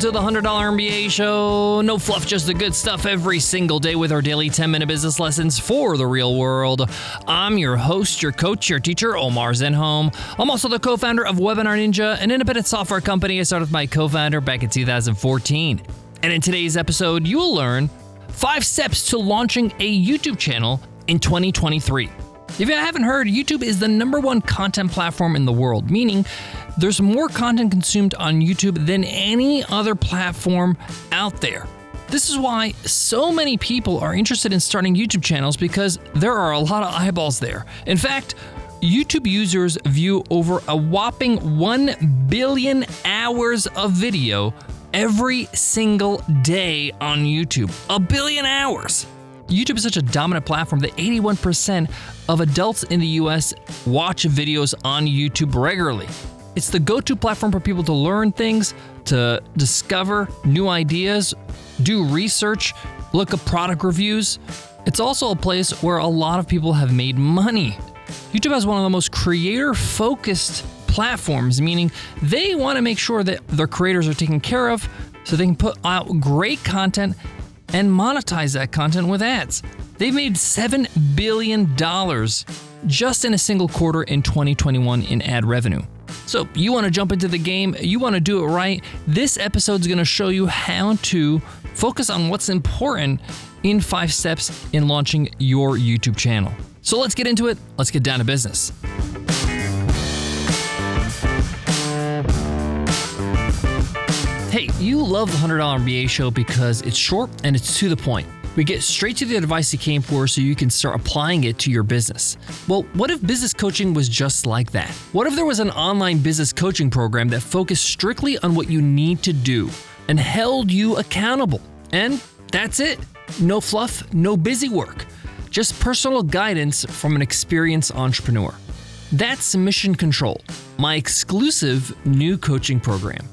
to the $100 MBA show. No fluff, just the good stuff every single day with our daily 10 minute business lessons for the real world. I'm your host, your coach, your teacher, Omar Zenhom. I'm also the co founder of Webinar Ninja, an independent software company I started with my co founder back in 2014. And in today's episode, you will learn five steps to launching a YouTube channel in 2023. If you haven't heard, YouTube is the number one content platform in the world, meaning there's more content consumed on YouTube than any other platform out there. This is why so many people are interested in starting YouTube channels because there are a lot of eyeballs there. In fact, YouTube users view over a whopping 1 billion hours of video every single day on YouTube. A billion hours! YouTube is such a dominant platform that 81% of adults in the US watch videos on YouTube regularly. It's the go to platform for people to learn things, to discover new ideas, do research, look at product reviews. It's also a place where a lot of people have made money. YouTube has one of the most creator focused platforms, meaning they want to make sure that their creators are taken care of so they can put out great content and monetize that content with ads. They've made $7 billion just in a single quarter in 2021 in ad revenue. So, you want to jump into the game, you want to do it right. This episode is going to show you how to focus on what's important in five steps in launching your YouTube channel. So, let's get into it. Let's get down to business. Hey, you love the $100 MBA show because it's short and it's to the point. We get straight to the advice you came for so you can start applying it to your business. Well, what if business coaching was just like that? What if there was an online business coaching program that focused strictly on what you need to do and held you accountable? And that's it. No fluff, no busy work, just personal guidance from an experienced entrepreneur. That's Mission Control, my exclusive new coaching program.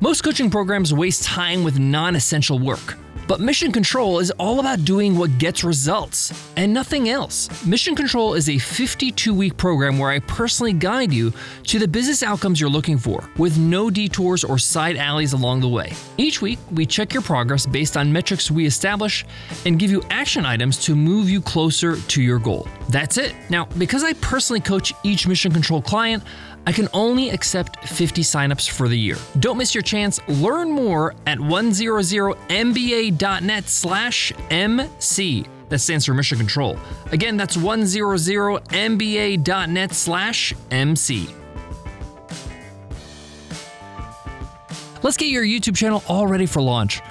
Most coaching programs waste time with non essential work. But Mission Control is all about doing what gets results and nothing else. Mission Control is a 52 week program where I personally guide you to the business outcomes you're looking for with no detours or side alleys along the way. Each week, we check your progress based on metrics we establish and give you action items to move you closer to your goal. That's it. Now, because I personally coach each Mission Control client, I can only accept 50 signups for the year. Don't miss your chance. Learn more at 100mba.net slash MC. That stands for Mission Control. Again, that's 100mba.net slash MC. Let's get your YouTube channel all ready for launch.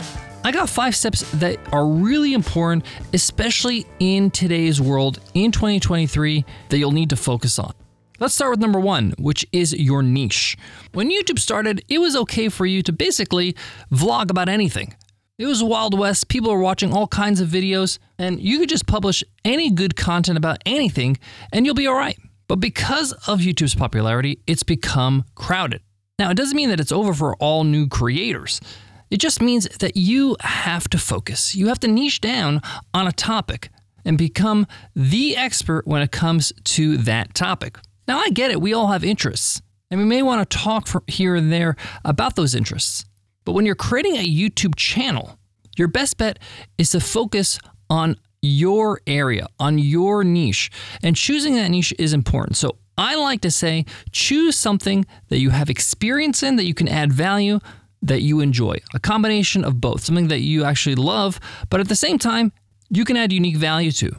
I got five steps that are really important, especially in today's world in 2023, that you'll need to focus on. Let's start with number one, which is your niche. When YouTube started, it was okay for you to basically vlog about anything. It was Wild West, people were watching all kinds of videos, and you could just publish any good content about anything and you'll be all right. But because of YouTube's popularity, it's become crowded. Now, it doesn't mean that it's over for all new creators. It just means that you have to focus. You have to niche down on a topic and become the expert when it comes to that topic. Now, I get it, we all have interests, and we may want to talk here and there about those interests. But when you're creating a YouTube channel, your best bet is to focus on your area, on your niche. And choosing that niche is important. So I like to say choose something that you have experience in, that you can add value, that you enjoy. A combination of both, something that you actually love, but at the same time, you can add unique value to.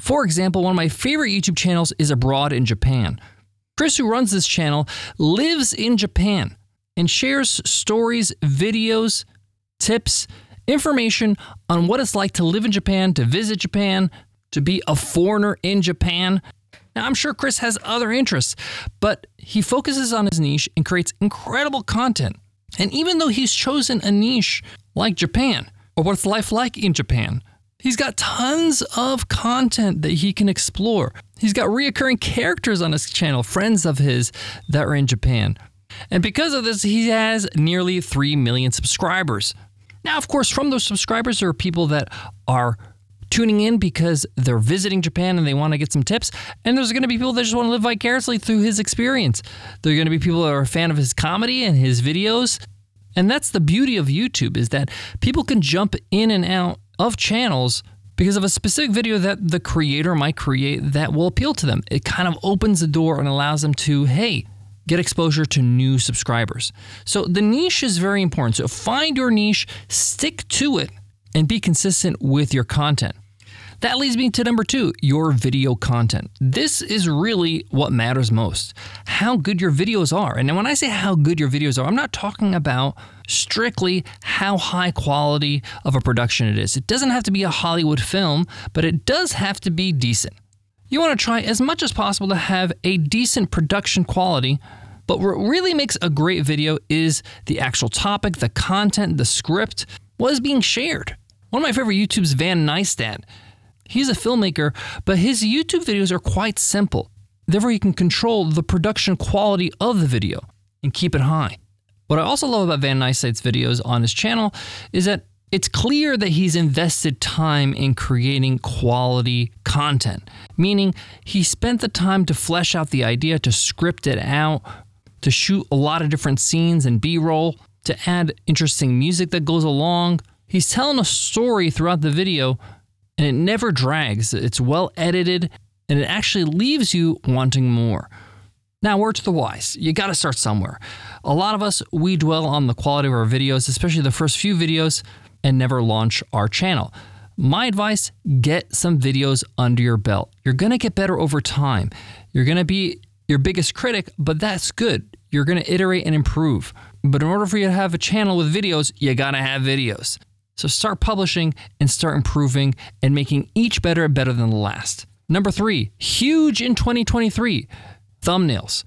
For example, one of my favorite YouTube channels is Abroad in Japan. Chris, who runs this channel, lives in Japan and shares stories, videos, tips, information on what it's like to live in Japan, to visit Japan, to be a foreigner in Japan. Now, I'm sure Chris has other interests, but he focuses on his niche and creates incredible content. And even though he's chosen a niche like Japan, or what's life like in Japan, He's got tons of content that he can explore. He's got reoccurring characters on his channel, friends of his that are in Japan. And because of this, he has nearly 3 million subscribers. Now, of course, from those subscribers, there are people that are tuning in because they're visiting Japan and they want to get some tips. And there's going to be people that just want to live vicariously through his experience. There are going to be people that are a fan of his comedy and his videos. And that's the beauty of YouTube is that people can jump in and out of channels because of a specific video that the creator might create that will appeal to them. It kind of opens the door and allows them to, hey, get exposure to new subscribers. So the niche is very important. So find your niche, stick to it, and be consistent with your content. That leads me to number two your video content. This is really what matters most how good your videos are. And when I say how good your videos are, I'm not talking about strictly how high quality of a production it is. It doesn't have to be a Hollywood film, but it does have to be decent. You want to try as much as possible to have a decent production quality. But what really makes a great video is the actual topic, the content, the script, what is being shared. One of my favorite YouTubes, Van Neistat, He's a filmmaker, but his YouTube videos are quite simple. Therefore, he can control the production quality of the video and keep it high. What I also love about Van Neistat's videos on his channel is that it's clear that he's invested time in creating quality content, meaning he spent the time to flesh out the idea, to script it out, to shoot a lot of different scenes and B roll, to add interesting music that goes along. He's telling a story throughout the video and it never drags. It's well edited and it actually leaves you wanting more. Now, word to the wise, you got to start somewhere. A lot of us, we dwell on the quality of our videos, especially the first few videos, and never launch our channel. My advice get some videos under your belt. You're to get better over time. You're to be your biggest critic, but that's good. You're to iterate and improve. But in order for you to have a channel with videos, you got to have videos. So start publishing and start improving and making each better and better than the last. Number three, huge in 2023 thumbnails.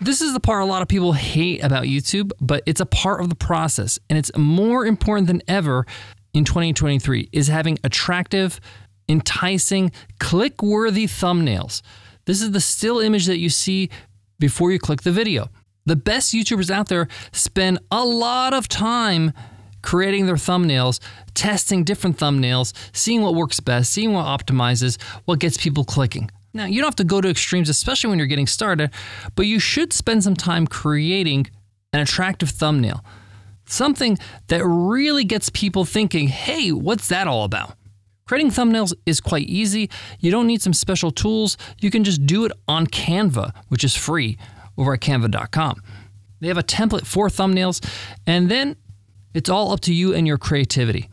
This is the part a lot of people hate about YouTube, but it's a part of the process. And it's more important than ever in 2023 is having attractive, enticing, click worthy thumbnails. This is the still image that you see before you click the video. The best YouTubers out there spend a lot of time creating their thumbnails, testing different thumbnails, seeing what works best, seeing what optimizes, what gets people clicking. Now, you don't have to go to extremes, especially when you're getting started, but you should spend some time creating an attractive thumbnail. Something that really gets people thinking, hey, what's that all about? Creating thumbnails is quite easy. You don't need some special tools. You can just do it on Canva, which is free over at canva.com. They have a template for thumbnails, and then it's all up to you and your creativity.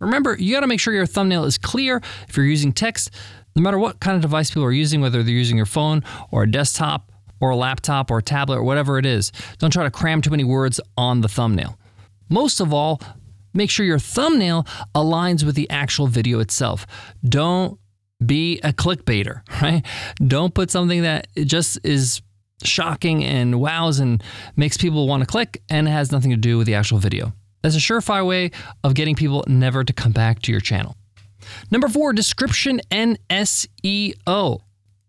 Remember, you got to make sure your thumbnail is clear if you're using text, no matter what kind of device people are using, whether they're using your phone or a desktop or a laptop or a tablet or whatever it is. Don't try to cram too many words on the thumbnail. Most of all, make sure your thumbnail aligns with the actual video itself. Don't be a clickbaiter, right? Don't put something that just is shocking and wows and makes people want to click and has nothing to do with the actual video. That's a surefire way of getting people never to come back to your channel. Number four, description and SEO.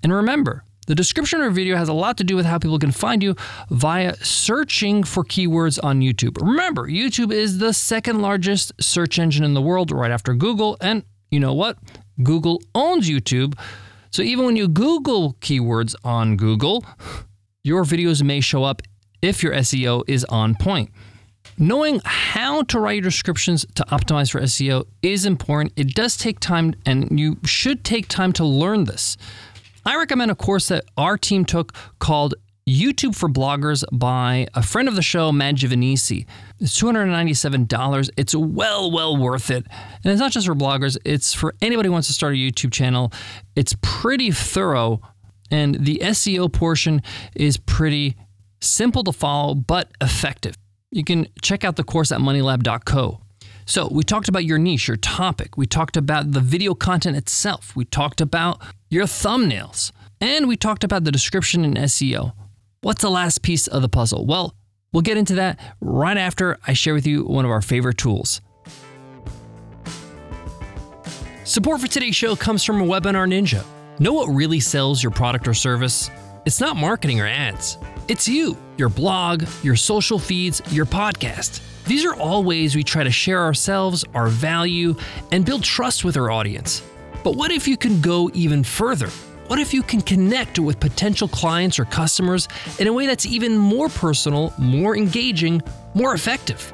And remember, the description of a video has a lot to do with how people can find you via searching for keywords on YouTube. Remember, YouTube is the second largest search engine in the world, right after Google. And you know what? Google owns YouTube. So even when you Google keywords on Google, your videos may show up if your SEO is on point. Knowing how to write your descriptions to optimize for SEO is important. It does take time, and you should take time to learn this. I recommend a course that our team took called YouTube for Bloggers by a friend of the show, Matt Giovanisci. It's $297. It's well, well worth it. And it's not just for bloggers, it's for anybody who wants to start a YouTube channel. It's pretty thorough and the SEO portion is pretty simple to follow, but effective. You can check out the course at moneylab.co. So, we talked about your niche, your topic. We talked about the video content itself. We talked about your thumbnails. And we talked about the description and SEO. What's the last piece of the puzzle? Well, we'll get into that right after I share with you one of our favorite tools. Support for today's show comes from Webinar Ninja. Know what really sells your product or service? It's not marketing or ads. It's you, your blog, your social feeds, your podcast. These are all ways we try to share ourselves, our value, and build trust with our audience. But what if you can go even further? What if you can connect with potential clients or customers in a way that's even more personal, more engaging, more effective?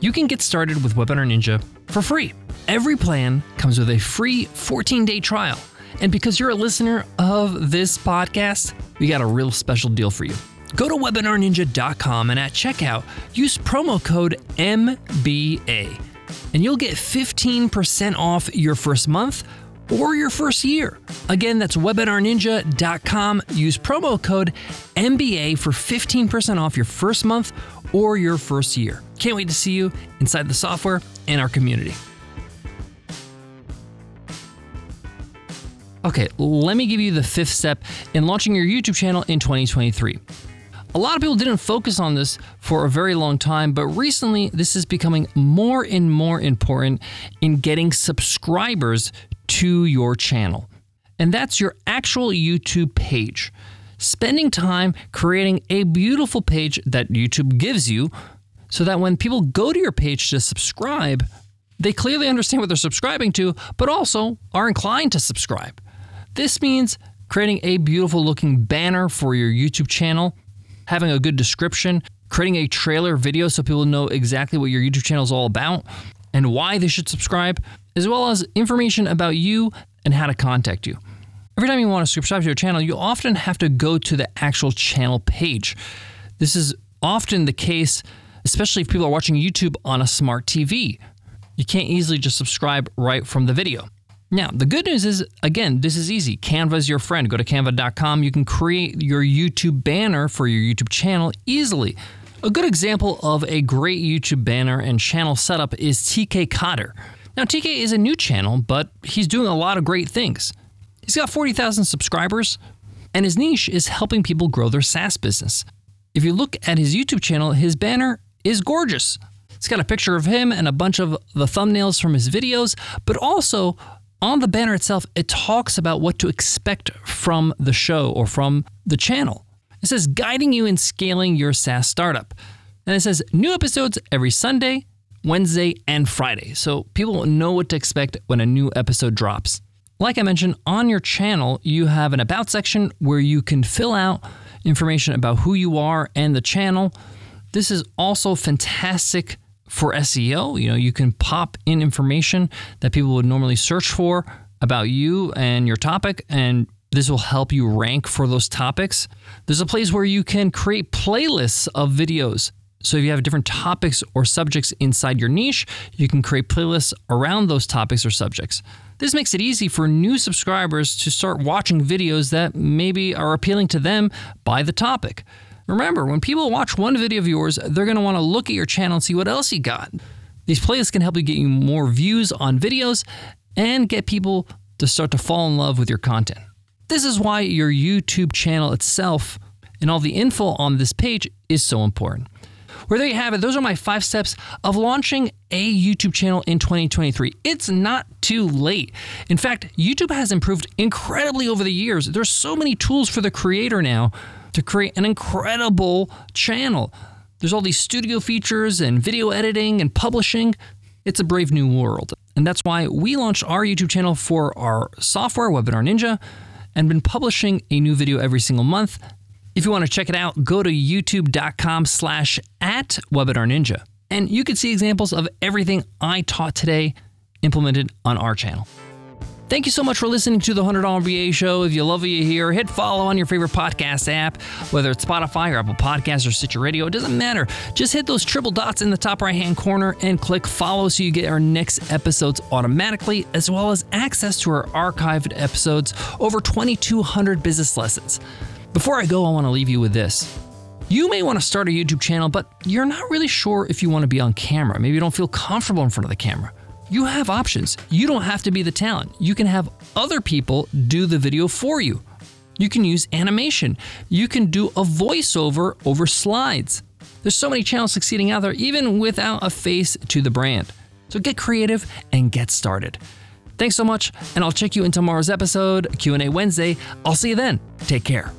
you can get started with Webinar Ninja for free. Every plan comes with a free 14 day trial. And because you're a listener of this podcast, we got a real special deal for you. Go to webinarninja.com and at checkout, use promo code MBA, and you'll get 15% off your first month or your first year. Again, that's webinarninja.com. Use promo code MBA for 15% off your first month or your first year. Can't wait to see you inside the software and our community. Okay, let me give you the fifth step in launching your YouTube channel in 2023. A lot of people didn't focus on this for a very long time, but recently this is becoming more and more important in getting subscribers to your channel. And that's your actual YouTube page. Spending time creating a beautiful page that YouTube gives you so that when people go to your page to subscribe, they clearly understand what they're subscribing to, but also are inclined to subscribe. This means creating a beautiful looking banner for your YouTube channel, having a good description, creating a trailer video so people know exactly what your YouTube channel is all about and why they should subscribe, as well as information about you and how to contact you. Every time you want to subscribe to your channel, you often have to go to the actual channel page. This is often the case, especially if people are watching YouTube on a smart TV. You can't easily just subscribe right from the video. Now, the good news is, again, this is easy. Canva is your friend. Go to canva.com. You can create your YouTube banner for your YouTube channel easily. A good example of a great YouTube banner and channel setup is TK Cotter. Now, TK is a new channel, but he's doing a lot of great things. He's got 40,000 subscribers, and his niche is helping people grow their SaaS business. If you look at his YouTube channel, his banner is gorgeous. It's got a picture of him and a bunch of the thumbnails from his videos, but also on the banner itself, it talks about what to expect from the show or from the channel. It says guiding you in scaling your SaaS startup. And it says new episodes every Sunday, Wednesday, and Friday. So people know what to expect when a new episode drops. Like I mentioned, on your channel, you have an About section where you can fill out information about who you are and the channel. This is also fantastic for SEO. You know, you can pop in information that people would normally search for about you and your topic, and this will help you rank for those topics. There's a place where you can create playlists of videos. So if you have different topics or subjects inside your niche, you can create playlists around those topics or subjects. This makes it easy for new subscribers to start watching videos that maybe are appealing to them by the topic. Remember, when people watch one video of yours, they're going to want to look at your channel and see what else you got. These playlists can help you get you more views on videos and get people to start to fall in love with your content. This is why your YouTube channel itself and all the info on this page is so important. Well, there you have it. Those are my five steps of launching a YouTube channel in 2023. It's not too late. In fact, YouTube has improved incredibly over the years. There's so many tools for the creator now to create an incredible channel. There's all these studio features and video editing and publishing. It's a brave new world. And that's why we launched our YouTube channel for our software, Webinar Ninja, and been publishing a new video every single month if you want to check it out, go to youtube.com slash at Webinar Ninja. And you can see examples of everything I taught today implemented on our channel. Thank you so much for listening to the $100 MBA show. If you love what you hear, hit follow on your favorite podcast app, whether it's Spotify or Apple Podcasts or Stitcher Radio. It doesn't matter. Just hit those triple dots in the top right hand corner and click follow so you get our next episodes automatically, as well as access to our archived episodes, over 2,200 business lessons. Before I go, I want to leave you with this. You may want to start a YouTube channel, but you're not really sure if you want to be on camera. Maybe you don't feel comfortable in front of the camera. You have options. You don't have to be the talent. You can have other people do the video for you. You can use animation. You can do a voiceover over slides. There's so many channels succeeding out there, even without a face to the brand. So get creative and get started. Thanks so much, and I'll check you in tomorrow's episode, Q&A Wednesday. I'll see you then. Take care.